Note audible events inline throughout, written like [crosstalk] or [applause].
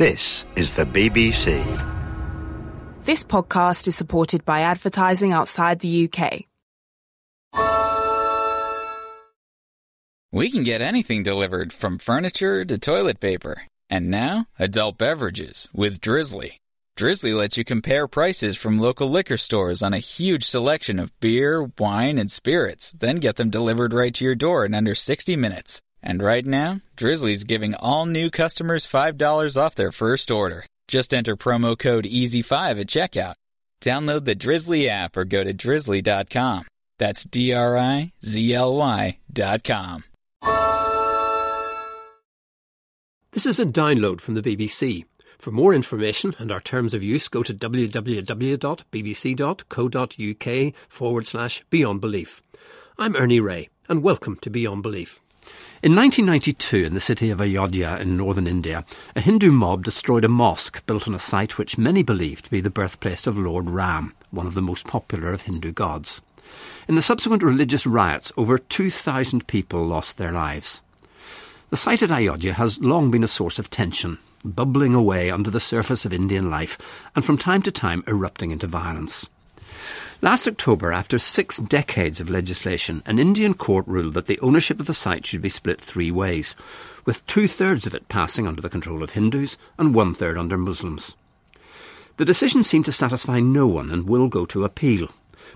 This is the BBC. This podcast is supported by advertising outside the UK. We can get anything delivered from furniture to toilet paper. And now, adult beverages with Drizzly. Drizzly lets you compare prices from local liquor stores on a huge selection of beer, wine, and spirits, then get them delivered right to your door in under 60 minutes. And right now, Drizzly's giving all new customers $5 off their first order. Just enter promo code EASY5 at checkout. Download the Drizzly app or go to drizzly.com. That's D R I Z L Y dot com. This is a download from the BBC. For more information and our terms of use, go to www.bbc.co.uk forward slash beyond belief. I'm Ernie Rea, and welcome to Beyond Belief. In 1992, in the city of Ayodhya in northern India, a Hindu mob destroyed a mosque built on a site which many believed to be the birthplace of Lord Ram, one of the most popular of Hindu gods. In the subsequent religious riots, over 2,000 people lost their lives. The site at Ayodhya has long been a source of tension, bubbling away under the surface of Indian life and from time to time erupting into violence. Last October, after six decades of legislation, an Indian court ruled that the ownership of the site should be split three ways, with two thirds of it passing under the control of Hindus and one third under Muslims. The decision seemed to satisfy no one and will go to appeal.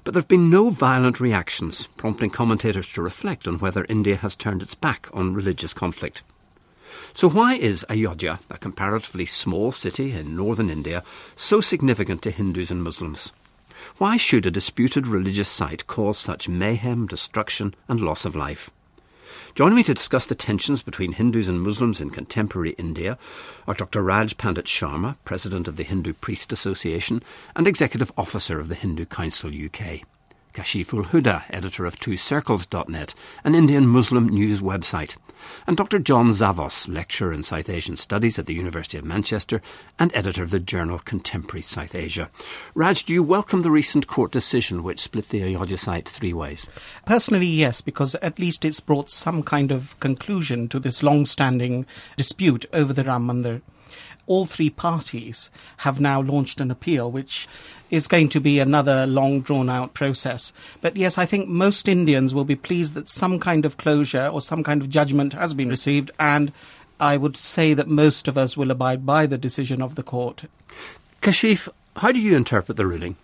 But there have been no violent reactions, prompting commentators to reflect on whether India has turned its back on religious conflict. So, why is Ayodhya, a comparatively small city in northern India, so significant to Hindus and Muslims? Why should a disputed religious site cause such mayhem, destruction, and loss of life? Joining me to discuss the tensions between Hindus and Muslims in contemporary India are Dr. Raj Pandit Sharma, President of the Hindu Priest Association and Executive Officer of the Hindu Council UK. Kashif ul Huda, editor of TwoCircles.net, an Indian Muslim news website, and Dr. John Zavos, lecturer in South Asian Studies at the University of Manchester and editor of the journal Contemporary South Asia. Raj, do you welcome the recent court decision which split the Ayodhya site three ways? Personally, yes, because at least it's brought some kind of conclusion to this long standing dispute over the Ram Mandir all three parties have now launched an appeal, which is going to be another long drawn out process. But yes, I think most Indians will be pleased that some kind of closure or some kind of judgment has been received, and I would say that most of us will abide by the decision of the court. Kashif, how do you interpret the ruling?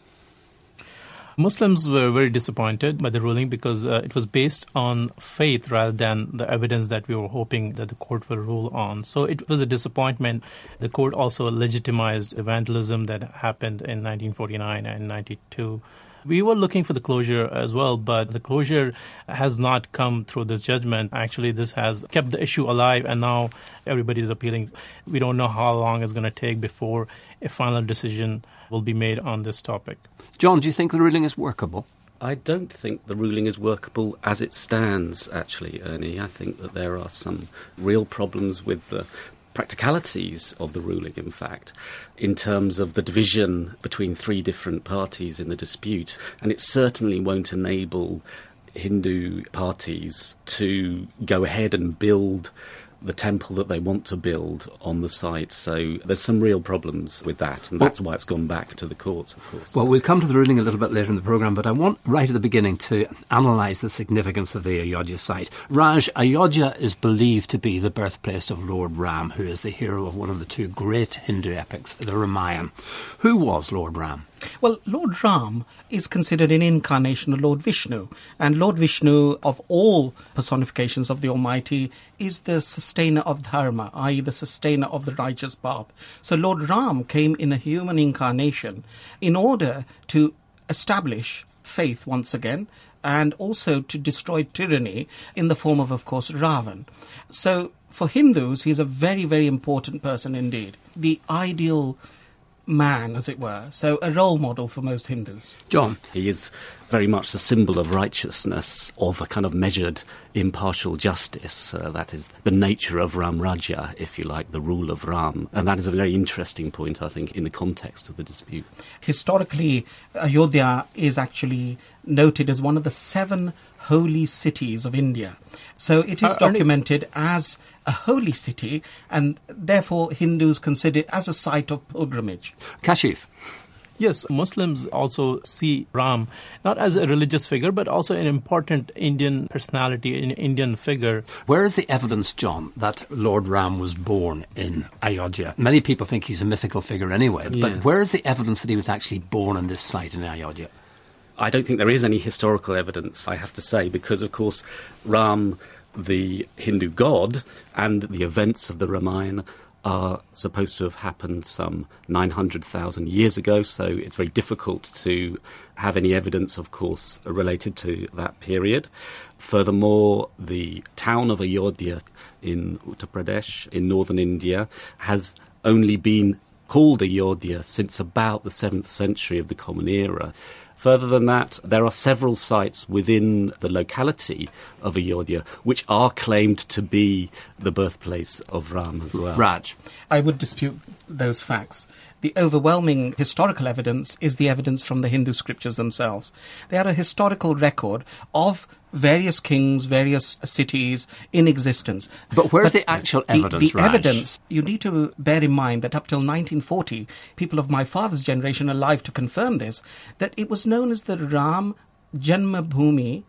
Muslims were very disappointed by the ruling because uh, it was based on faith rather than the evidence that we were hoping that the court will rule on. So it was a disappointment. The court also legitimized the vandalism that happened in 1949 and 92. We were looking for the closure as well, but the closure has not come through this judgment. Actually, this has kept the issue alive, and now everybody is appealing. We don't know how long it's going to take before a final decision will be made on this topic. John, do you think the ruling is workable? I don't think the ruling is workable as it stands, actually, Ernie. I think that there are some real problems with the practicalities of the ruling, in fact, in terms of the division between three different parties in the dispute. And it certainly won't enable Hindu parties to go ahead and build the temple that they want to build on the site. So there's some real problems with that, and that's why it's gone back to the courts, of course. Well, we'll come to the ruling a little bit later in the programme, but I want right at the beginning to analyse the significance of the Ayodhya site. Raj, Ayodhya is believed to be the birthplace of Lord Ram, who is the hero of one of the two great Hindu epics, the Ramayana. Who was Lord Ram? Well, Lord Ram is considered an incarnation of Lord Vishnu, and Lord Vishnu, of all personifications of the Almighty, is the sustainer of dharma, i.e., the sustainer of the righteous path. So Lord Ram came in a human incarnation in order to establish faith once again and also to destroy tyranny in the form of, of course, Ravan. So for Hindus, he's a very, very important person indeed. The ideal man, as it were. So a role model for most Hindus. John. He is very much a symbol of righteousness, of a kind of measured, impartial justice. Uh, that is the nature of Ram Rajya, if you like, the rule of Ram. And that is a very interesting point, I think, in the context of the dispute. Historically, Ayodhya is actually noted as one of the seven holy cities of India. So it is Uh, Ernie- documented as a holy city, and therefore Hindus consider it as a site of pilgrimage. Kashif. Yes, Muslims also see Ram not as a religious figure, but also an important Indian personality, an Indian figure. Where is the evidence, John, that Lord Ram was born in Ayodhya? Many people think he's a mythical figure anyway, but Yes. where is the evidence that he was actually born on this site in Ayodhya? I don't think there is any historical evidence, I have to say, because, of course, Ram, the Hindu god, and the events of the Ramayana are supposed to have happened some 900,000 years ago, so it's very difficult to have any evidence, of course, related to that period. Furthermore, the town of Ayodhya in Uttar Pradesh, in northern India, has only been called Ayodhya since about the 7th century of the Common Era. Further than that, there are several sites within the locality of Ayodhya which are claimed to be the birthplace of Ram as well. Raj. I would dispute those facts. The overwhelming historical evidence is the evidence from the Hindu scriptures themselves. They are a historical record of various kings, various cities in existence. But where's the actual evidence, The, Raj? evidence, you need to bear in mind that up till 1940, people of my father's generation alive to confirm this, that it was known as the Ram Janmabhoomi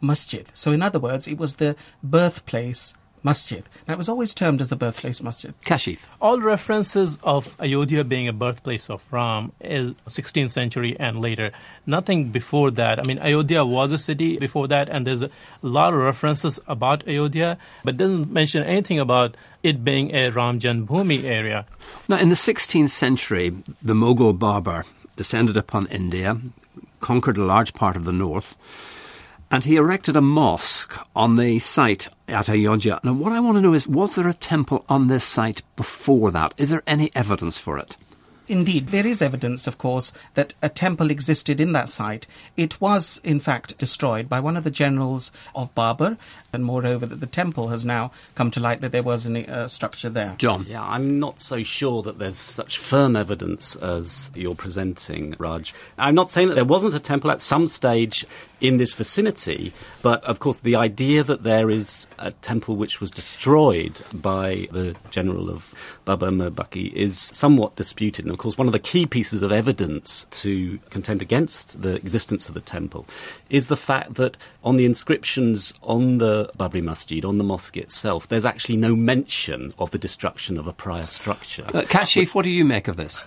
Masjid. So, in other words, it was the birthplace masjid. Now, it was always termed as the birthplace masjid. Kashif. All references of Ayodhya being a birthplace of Ram is 16th century and later. Nothing before that. I mean, Ayodhya was a city before that, and there's a lot of references about Ayodhya, but doesn't mention anything about it being a Ram Janmabhoomi area. Now, in the 16th century, the Mughal Babur descended upon India, conquered a large part of the north, and he erected a mosque on the site at Ayodhya. Now, what I want to know is was there a temple on this site before that? Is there any evidence for it? Indeed, there is evidence, of course, that a temple existed in that site. It was, in fact, destroyed by one of the generals of Babur, and moreover, that the temple has now come to light that there was a uh, structure there. John. Yeah, I'm not so sure that there's such firm evidence as you're presenting, Raj. I'm not saying that there wasn't a temple at some stage in this vicinity, but of course, the idea that there is a temple which was destroyed by the general of Baba Mirbaki is somewhat disputed. And of course, one of the key pieces of evidence to contend against the existence of the temple is the fact that on the inscriptions on the Babri Masjid, on the mosque itself, there's actually no mention of the destruction of a prior structure. Uh, Kashif, what do you make of this?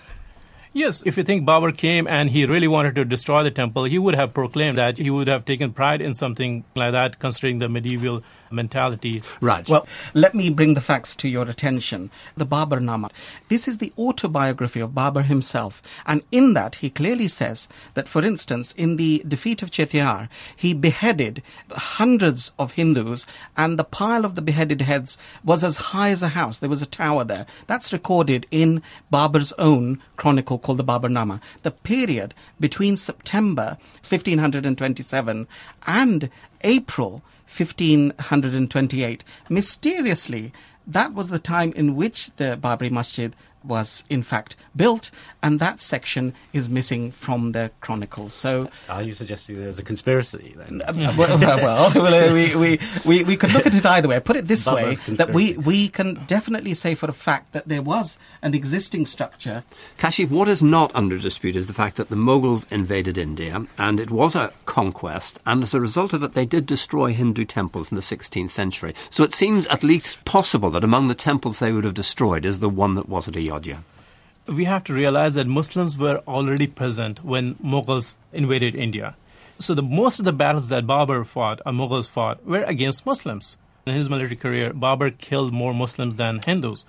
Yes, if you think Babur came and he really wanted to destroy the temple, he would have proclaimed that. He would have taken pride in something like that, considering the medieval mentality. Raj. Well, let me bring the facts to your attention. The Babur Nama. This is the autobiography of Babar himself. And in that, he clearly says that, for instance, in the defeat of Chetiyar, he beheaded hundreds of Hindus, and the pile of the beheaded heads was as high as a house. There was a tower there. That's recorded in Babar's own chronicle called the Babur Nama. The period between September 1527 and April 1528. Mysteriously, that was the time in which the Babri Masjid was in fact built, and that section is missing from the chronicles. So, Are you suggesting there's a conspiracy then? uh, [laughs] well, well, well, we, we, we, we could look at it either way. Put it this way: that we, we can definitely say for a fact that there was an existing structure Kashif, what is not under dispute is the fact that the Mughals invaded India, and it was a conquest, and as a result of it, they did destroy Hindu temples in the 16th century. So it seems at least possible that among the temples they would have destroyed is the one that was at Ayodhya. We have to realize that Muslims were already present when Mughals invaded India. So the most of the battles that Babur fought, or Mughals fought, were against Muslims. In his military career, Babur killed more Muslims than Hindus.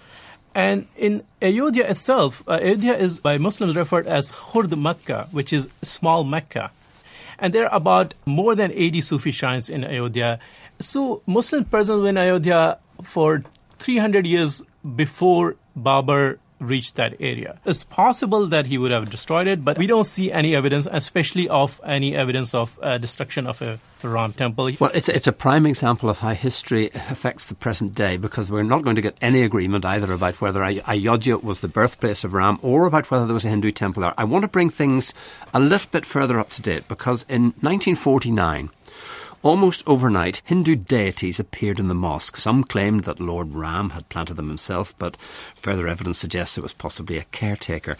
And in Ayodhya itself, uh, Ayodhya is by Muslims referred as Khurd Makkah, which is small Mecca. And there are about more than 80 Sufi shrines in Ayodhya. So Muslim presence in Ayodhya for 300 years before Babur reached that area. It's possible that he would have destroyed it, but we don't see any evidence, especially of any evidence of uh, destruction of a Ram temple. Well, it's, it's a prime example of how history affects the present day because we're not going to get any agreement either about whether Ay- Ayodhya was the birthplace of Ram or about whether there was a Hindu temple there. I want to bring things a little bit further up to date because in 1949, Almost overnight, Hindu deities appeared in the mosque. Some claimed that Lord Ram had planted them himself, but further evidence suggests it was possibly a caretaker.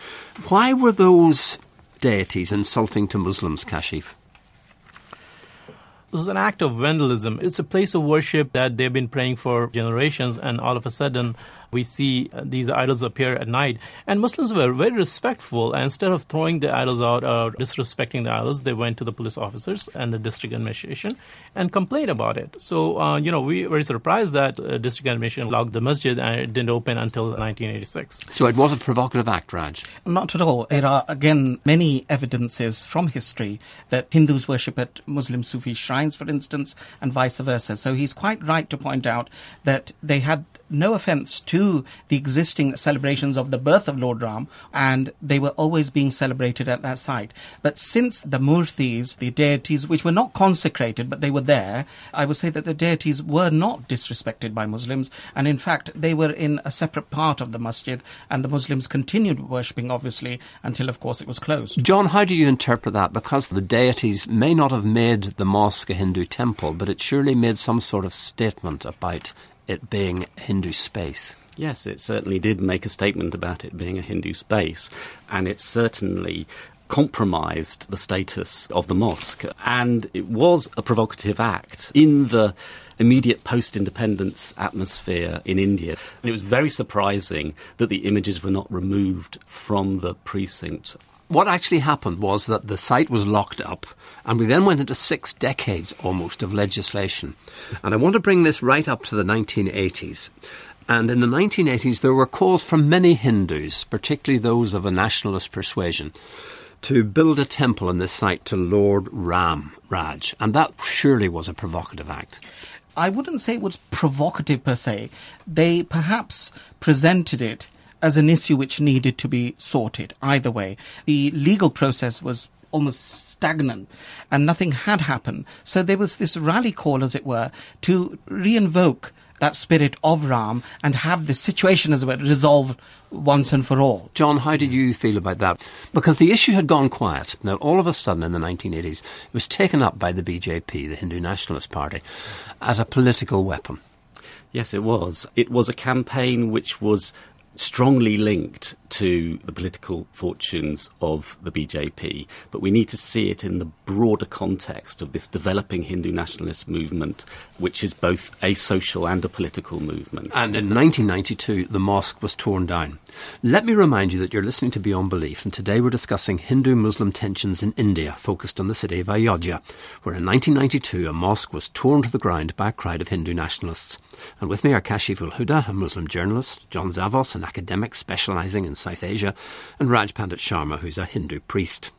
Why were those deities insulting to Muslims, Kashif? It was an act of vandalism. It's a place of worship that they've been praying for generations, and all of a sudden, we see uh, these idols appear at night. And Muslims were very respectful. And instead of throwing the idols out or disrespecting the idols, they went to the police officers and the district administration and complained about it. So, uh, you know, we were surprised that uh, district administration locked the masjid and it didn't open until 1986. So it was a provocative act, Raj? Not at all. There are, again, many evidences from history that Hindus worship at Muslim Sufi shrines, for instance, and vice versa. So he's quite right to point out that they had no offense to the existing celebrations of the birth of Lord Ram, and they were always being celebrated at that site. But since the murthis, the deities, which were not consecrated, but they were there, I would say that the deities were not disrespected by Muslims, and in fact, they were in a separate part of the masjid, and the Muslims continued worshipping, obviously, until, of course, it was closed. John, how do you interpret that? Because the deities may not have made the mosque a Hindu temple, but it surely made some sort of statement about it being Hindu space. Yes, it certainly did make a statement about it being a Hindu space, and it certainly compromised the status of the mosque. And it was a provocative act in the immediate post independence atmosphere in India. And it was very surprising that the images were not removed from the precinct. What actually happened was that the site was locked up, and we then went into six decades almost of legislation. And I want to bring this right up to the 1980s. And in the 1980s, there were calls from many Hindus, particularly those of a nationalist persuasion, to build a temple in this site to Lord Ram Raj. And that surely was a provocative act. I wouldn't say it was provocative per se. They perhaps presented it as an issue which needed to be sorted either way. The legal process was almost stagnant and nothing had happened. So there was this rally call, as it were, to reinvoke that spirit of Ram and have the situation, as it were, resolved once and for all. John, how did you feel about that? Because the issue had gone quiet. Now, all of a sudden in the 1980s, it was taken up by the BJP, the Hindu Nationalist Party, as a political weapon. Yes, it was. It was a campaign which was strongly linked to the political fortunes of the BJP, but we need to see it in the broader context of this developing Hindu nationalist movement, which is both a social and a political movement. And in 1992, the mosque was torn down. Let me remind you that you're listening to Beyond Belief, and today we're discussing Hindu Muslim tensions in India, focused on the city of Ayodhya, where in 1992 a mosque was torn to the ground by a crowd of Hindu nationalists. And with me are Kashif ul Huda, a Muslim journalist, John Zavos, an academic specialising in South Asia, and Raj Pandit Sharma, who's a Hindu priest.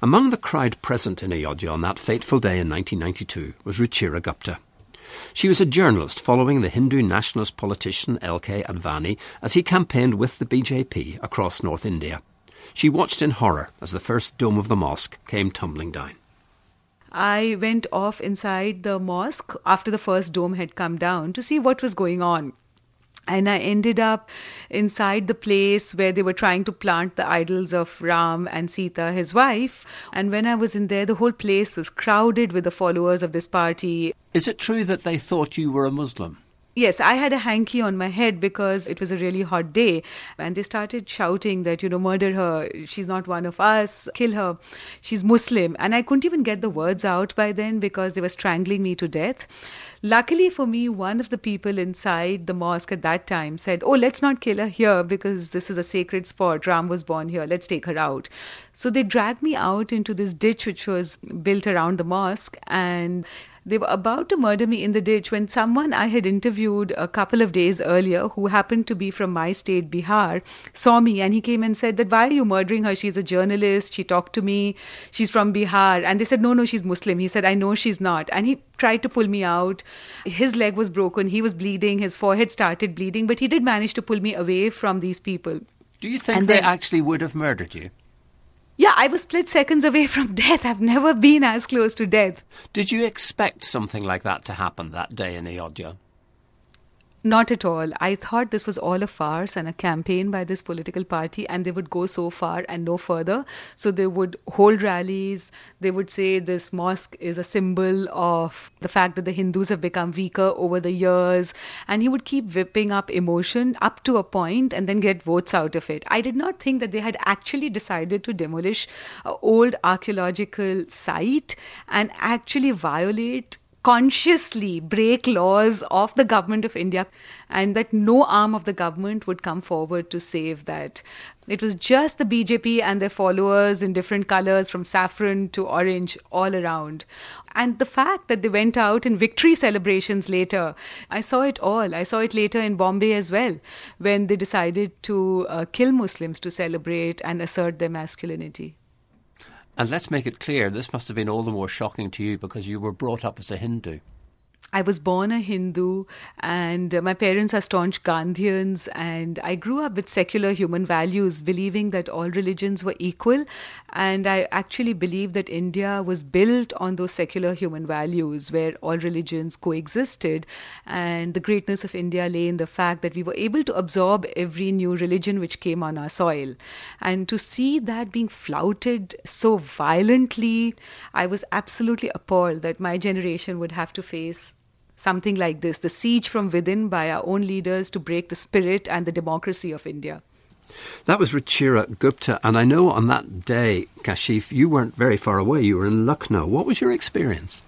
Among the crowd present in Ayodhya on that fateful day in 1992 was Ruchira Gupta. She was a journalist following the Hindu nationalist politician L.K. Advani as he campaigned with the BJP across North India. She watched in horror as the first dome of the mosque came tumbling down. I went off inside the mosque after the first dome had come down to see what was going on. And I ended up inside the place where they were trying to plant the idols of Ram and Sita, his wife. And when I was in there, the whole place was crowded with the followers of this party. Is it true that they thought you were a Muslim? Yes, I had a hanky on my head because it was a really hot day. And they started shouting that, you know, murder her. She's not one of us. Kill her. She's Muslim. And I couldn't even get the words out by then because they were strangling me to death. Luckily for me, one of the people inside the mosque at that time said, Oh, let's not kill her here because this is a sacred spot. Ram was born here. Let's take her out. So they dragged me out into this ditch which was built around the mosque and they were about to murder me in the ditch when someone I had interviewed a couple of days earlier, who happened to be from my state, Bihar, saw me and he came and said that why are you murdering her? She's a journalist. She talked to me. She's from Bihar. And they said, no, no, she's Muslim. He said, I know she's not. And he tried to pull me out. His leg was broken. He was bleeding. His forehead started bleeding. But he did manage to pull me away from these people. Do you think and they then, actually would have murdered you? Yeah, I was split seconds away from [laughs] death. I've never been as close to death. Did you expect something like that to happen that day in Ayodhya? Not at all. I thought this was all a farce and a campaign by this political party, and they would go so far and no further. So they would hold rallies. They would say this mosque is a symbol of the fact that the Hindus have become weaker over the years. And he would keep whipping up emotion up to a point and then get votes out of it. I did not think that they had actually decided to demolish an old archaeological site and actually violate consciously break laws of the government of India and that no arm of the government would come forward to save that. It was just the BJP and their followers in different colors from saffron to orange all around. And the fact that they went out in victory celebrations later, I saw it all. I saw it later in Bombay as well, when they decided to uh, kill Muslims to celebrate and assert their masculinity. And let's make it clear, this must have been all the more shocking to you because you were brought up as a Hindu. I was born a Hindu, and uh, my parents are staunch Gandhians, and I grew up with secular human values, believing that all religions were equal. And I actually believe that India was built on those secular human values, where all religions coexisted. And the greatness of India lay in the fact that we were able to absorb every new religion which came on our soil. And to see that being flouted so violently, I was absolutely appalled that my generation would have to face something like this the siege from within by our own leaders to break the spirit and the democracy of India. That was Ruchira Gupta, and I know on that day, Kashif, you weren't very far away. You were in Lucknow. What was your experience?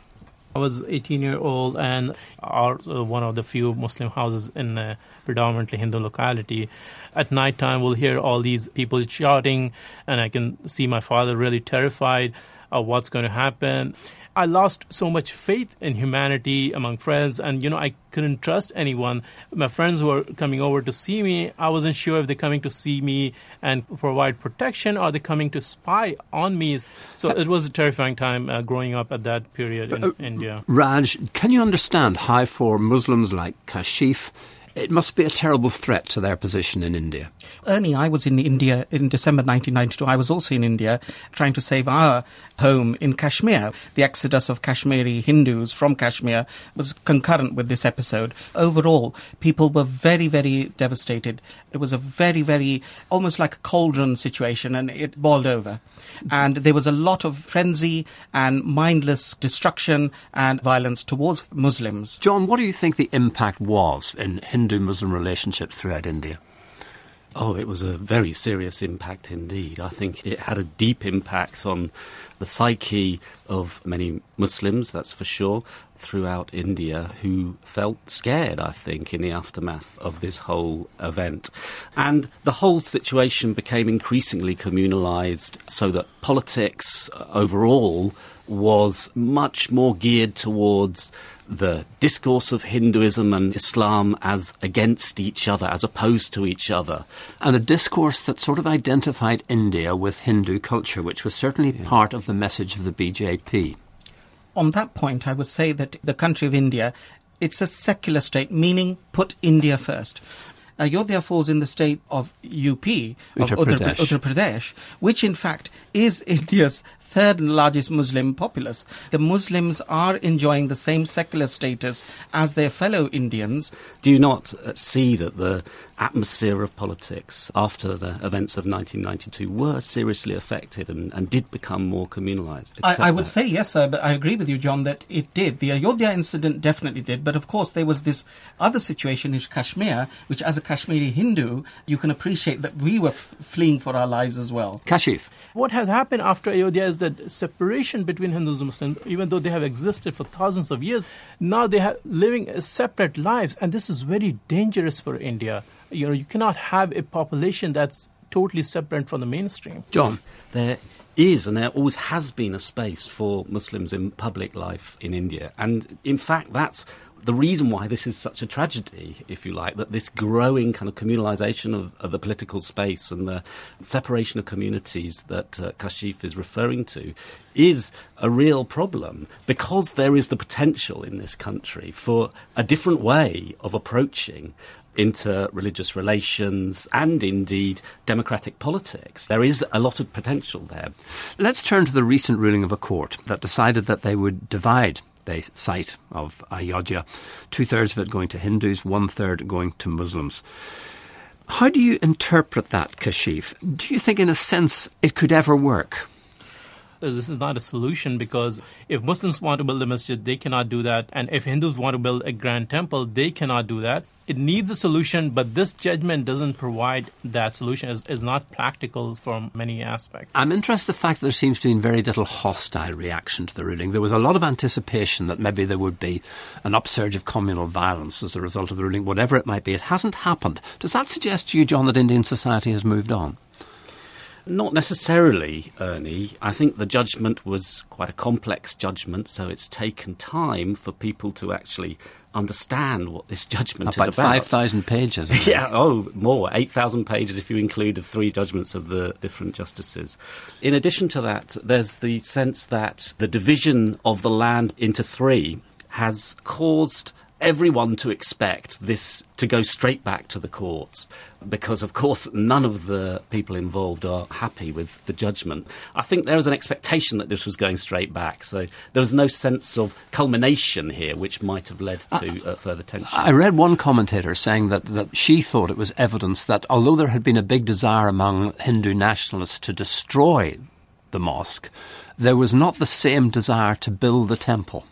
I was 18 year old and are uh, one of the few Muslim houses in a predominantly Hindu locality. At night time, we'll hear all these people shouting, and I can see my father really terrified of what's going to happen. I lost so much faith in humanity among friends, and you know, I couldn't trust anyone. My friends were coming over to see me, I wasn't sure if they're coming to see me and provide protection or they're coming to spy on me. So it was a terrifying time uh, growing up at that period in uh, India. Raj, can you understand how, for Muslims like Kashif, it must be a terrible threat to their position in India. Ernie, I was in India in December 1992. I was also in India trying to save our home in Kashmir. The exodus of Kashmiri Hindus from Kashmir was concurrent with this episode. Overall, people were very, very devastated. It was a very, very, almost like a cauldron situation and it boiled over. And there was a lot of frenzy and mindless destruction and violence towards Muslims. John, what do you think the impact was in Hindu Muslim relationships throughout India? Oh, it was a very serious impact indeed. I think it had a deep impact on the psyche of many Muslims, that's for sure, throughout India who felt scared, I think, in the aftermath of this whole event. And the whole situation became increasingly communalized so that politics uh, overall was much more geared towards the discourse of Hinduism and Islam as against each other, as opposed to each other. And a discourse that sort of identified India with Hindu culture, which was certainly yeah. part of the message of the BJP. On that point, I would say that the country of India it's a secular state, meaning put India first. Uh, Ayodhya falls in the state of UP, of Uttar Pradesh. Uttar Pradesh, which in fact is [laughs] India's third largest Muslim populace. The Muslims are enjoying the same secular status as their fellow Indians. Do you not uh, see that the atmosphere of politics after the events of 1992 were seriously affected and, and did become more communalized? I, I, would say yes, sir, but I agree with you, John, that it did. The Ayodhya incident definitely did, but of course there was this other situation in Kashmir, which as a Kashmiri Hindu, you can appreciate that we were f- fleeing for our lives as well. Kashif. What has happened after Ayodhya is that separation between Hindus and Muslims, even though they have existed for thousands of years, now they are living separate lives, and this is very dangerous for India. You know, you cannot have a population that's totally separate from the mainstream. John, there is and there always has been a space for Muslims in public life in India, and in fact, that's the reason why this is such a tragedy, if you like, that this growing kind of communalisation of, of, the political space and the separation of communities that uh, Kashif is referring to is a real problem because there is the potential in this country for a different way of approaching inter-religious relations and indeed democratic politics. There is a lot of potential there. Let's turn to the recent ruling of a court that decided that they would divide day site of Ayodhya, two thirds of it going to Hindus, one third going to Muslims. How do you interpret that, Kashif? Do you think, in a sense, it could ever work? Uh, this is not a solution because if Muslims want to build a masjid, they cannot do that. And if Hindus want to build a grand temple, they cannot do that. It needs a solution, but this judgment doesn't provide that solution. It's, it's not practical from many aspects. I'm interested in the fact that there seems to be very little hostile reaction to the ruling. There was a lot of anticipation that maybe there would be an upsurge of communal violence as a result of the ruling, whatever it might be. It hasn't happened. Does that suggest to you, John, that Indian society has moved on? Not necessarily, Ernie. I think the judgment was quite a complex judgment, so it's taken time for people to actually understand what this [laughs] judgment about is about. 5,000 pages. Yeah, oh, more. 8,000 pages if you include the three judgments of the different justices. In addition to that, there's the sense that the division of the land into three has caused everyone to expect this to go straight back to the courts because, of course, none of the people involved are happy with the judgment. I think there was an expectation that this was going straight back, so there was no sense of culmination here, which might have led to uh, further tension. I read one commentator saying that, that she thought it was evidence that although there had been a big desire among Hindu nationalists to destroy the mosque, there was not the same desire to build the temple.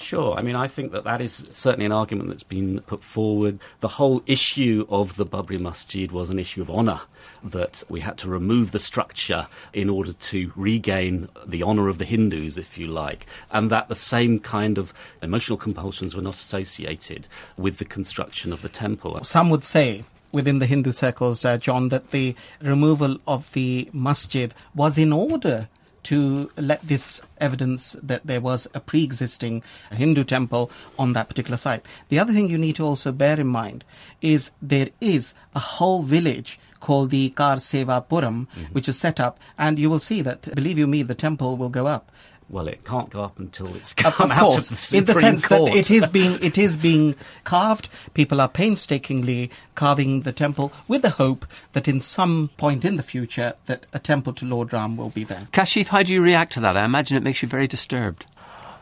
Sure. I mean, I think that that is certainly an argument that's been put forward. The whole issue of the Babri Masjid was an issue of honour, that we had to remove the structure in order to regain the honour of the Hindus, if you like, and that the same kind of emotional compulsions were not associated with the construction of the temple. Some would say within the Hindu circles, uh, John, that the removal of the masjid was in order to let this evidence that there was a pre-existing Hindu temple on that particular site. The other thing you need to also bear in mind is there is a whole village called the Kar Seva Puram, mm-hmm. which is set up, and you will see that, believe you me, the temple will go up well, it can't go up until it's come of out course, of the in the sense Court. that it is being [laughs] it is being carved. People are painstakingly carving the temple with the hope that in some point in the future that a temple to Lord Ram will be there. Kashif, how do you react to that? I imagine it makes you very disturbed.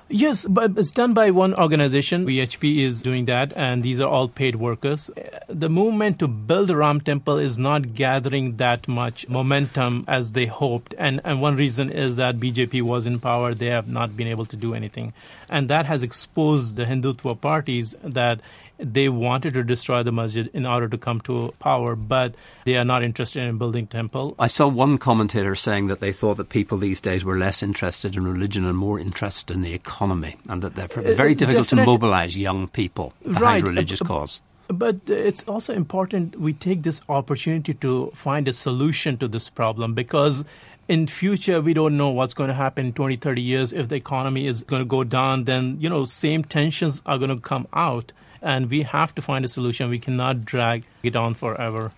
Yes, but it's done by one organization. VHP is doing that, and these are all paid workers. The movement to build a Ram temple is not gathering that much momentum as they hoped. And, and one reason is that BJP was in power. They have not been able to do anything. And that has exposed the Hindutva parties that they wanted to destroy the masjid in order to come to power, but they are not interested in building temple. I saw one commentator saying that they thought that people these days were less interested in religion and more interested in the economy, and that they're very it's difficult definite, to mobilize young people behind right, religious uh, cause. But it's also important we take this opportunity to find a solution to this problem because in future we don't know what's going to happen in 20 30 years if the economy is going to go down then you know same tensions are going to come out and we have to find a solution. We cannot drag it on forever.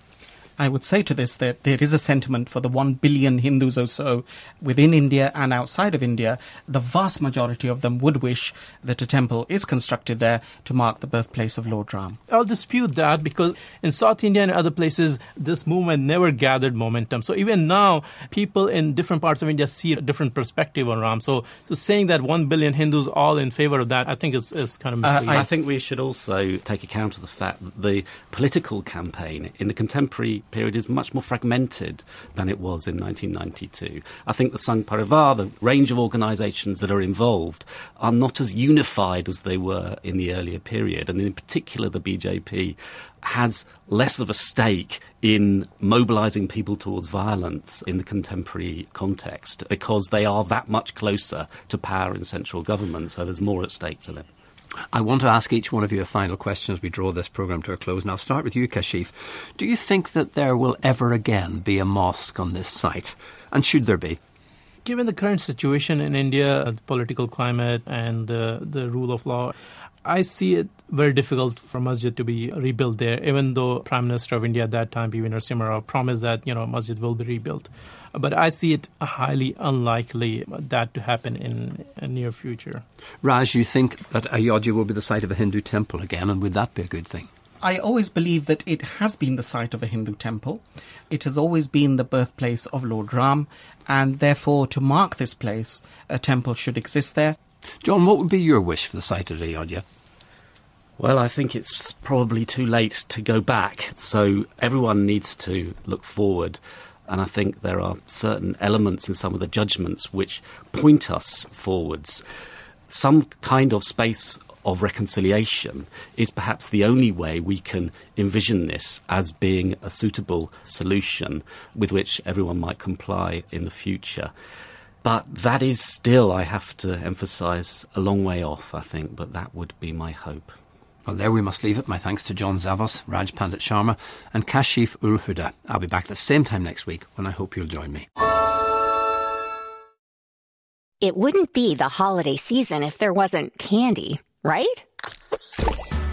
I would say to this that there is a sentiment for the 1 billion Hindus or so within India and outside of India. The vast majority of them would wish that a temple is constructed there to mark the birthplace of Lord Ram. I'll dispute that because in South India and other places, this movement never gathered momentum. So even now, people in different parts of India see a different perspective on Ram. So, so saying that 1 billion Hindus all in favor of that, I think is, is kind of uh, misleading. Uh, I think we should also take account of the fact that the political campaign in the contemporary period is much more fragmented than it was in 1992. I think the Sangh Parivar, the range of organisations that are involved, are not as unified as they were in the earlier period. And in particular, the BJP has less of a stake in mobilizing people towards violence in the contemporary context because they are that much closer to power in central government, so there's more at stake for them. I want to ask each one of you a final question as we draw this programme to a close. And I'll start with you, Kashif. Do you think that there will ever again be a mosque on this site? And should there be? Given the current situation in India, the political climate, and the, the rule of law, I see it very difficult for masjid to be rebuilt there, even though Prime Minister of India at that time, P.V. Narasimha Rao, promised that you know masjid will be rebuilt. But I see it highly unlikely that to happen in a near future. Raj, you think that Ayodhya will be the site of a Hindu temple again, and would that be a good thing? I always believe that it has been the site of a Hindu temple. It has always been the birthplace of Lord Ram, and therefore, to mark this place, a temple should exist there. John, what would be your wish for the site of? Well, I think it's probably too late to go back. So everyone needs to look forward. And I think there are certain elements in some of the judgments which point us forwards. Some kind of space of reconciliation is perhaps the only way we can envision this as being a suitable solution with which everyone might comply in the future. But that is still, I have to emphasise, a long way off, I think, but that would be my hope. Well, there we must leave it. My thanks to John Zavos, Raj Pandit Sharma, and Kashif Ul Huda. I'll be back the same time next week when I hope you'll join me. It wouldn't be the holiday season if there wasn't candy, right?